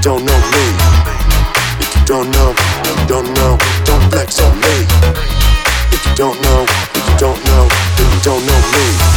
don't know me, if you don't know, if you don't know, don't flex on me. If you don't know, if you don't know, then you don't know me.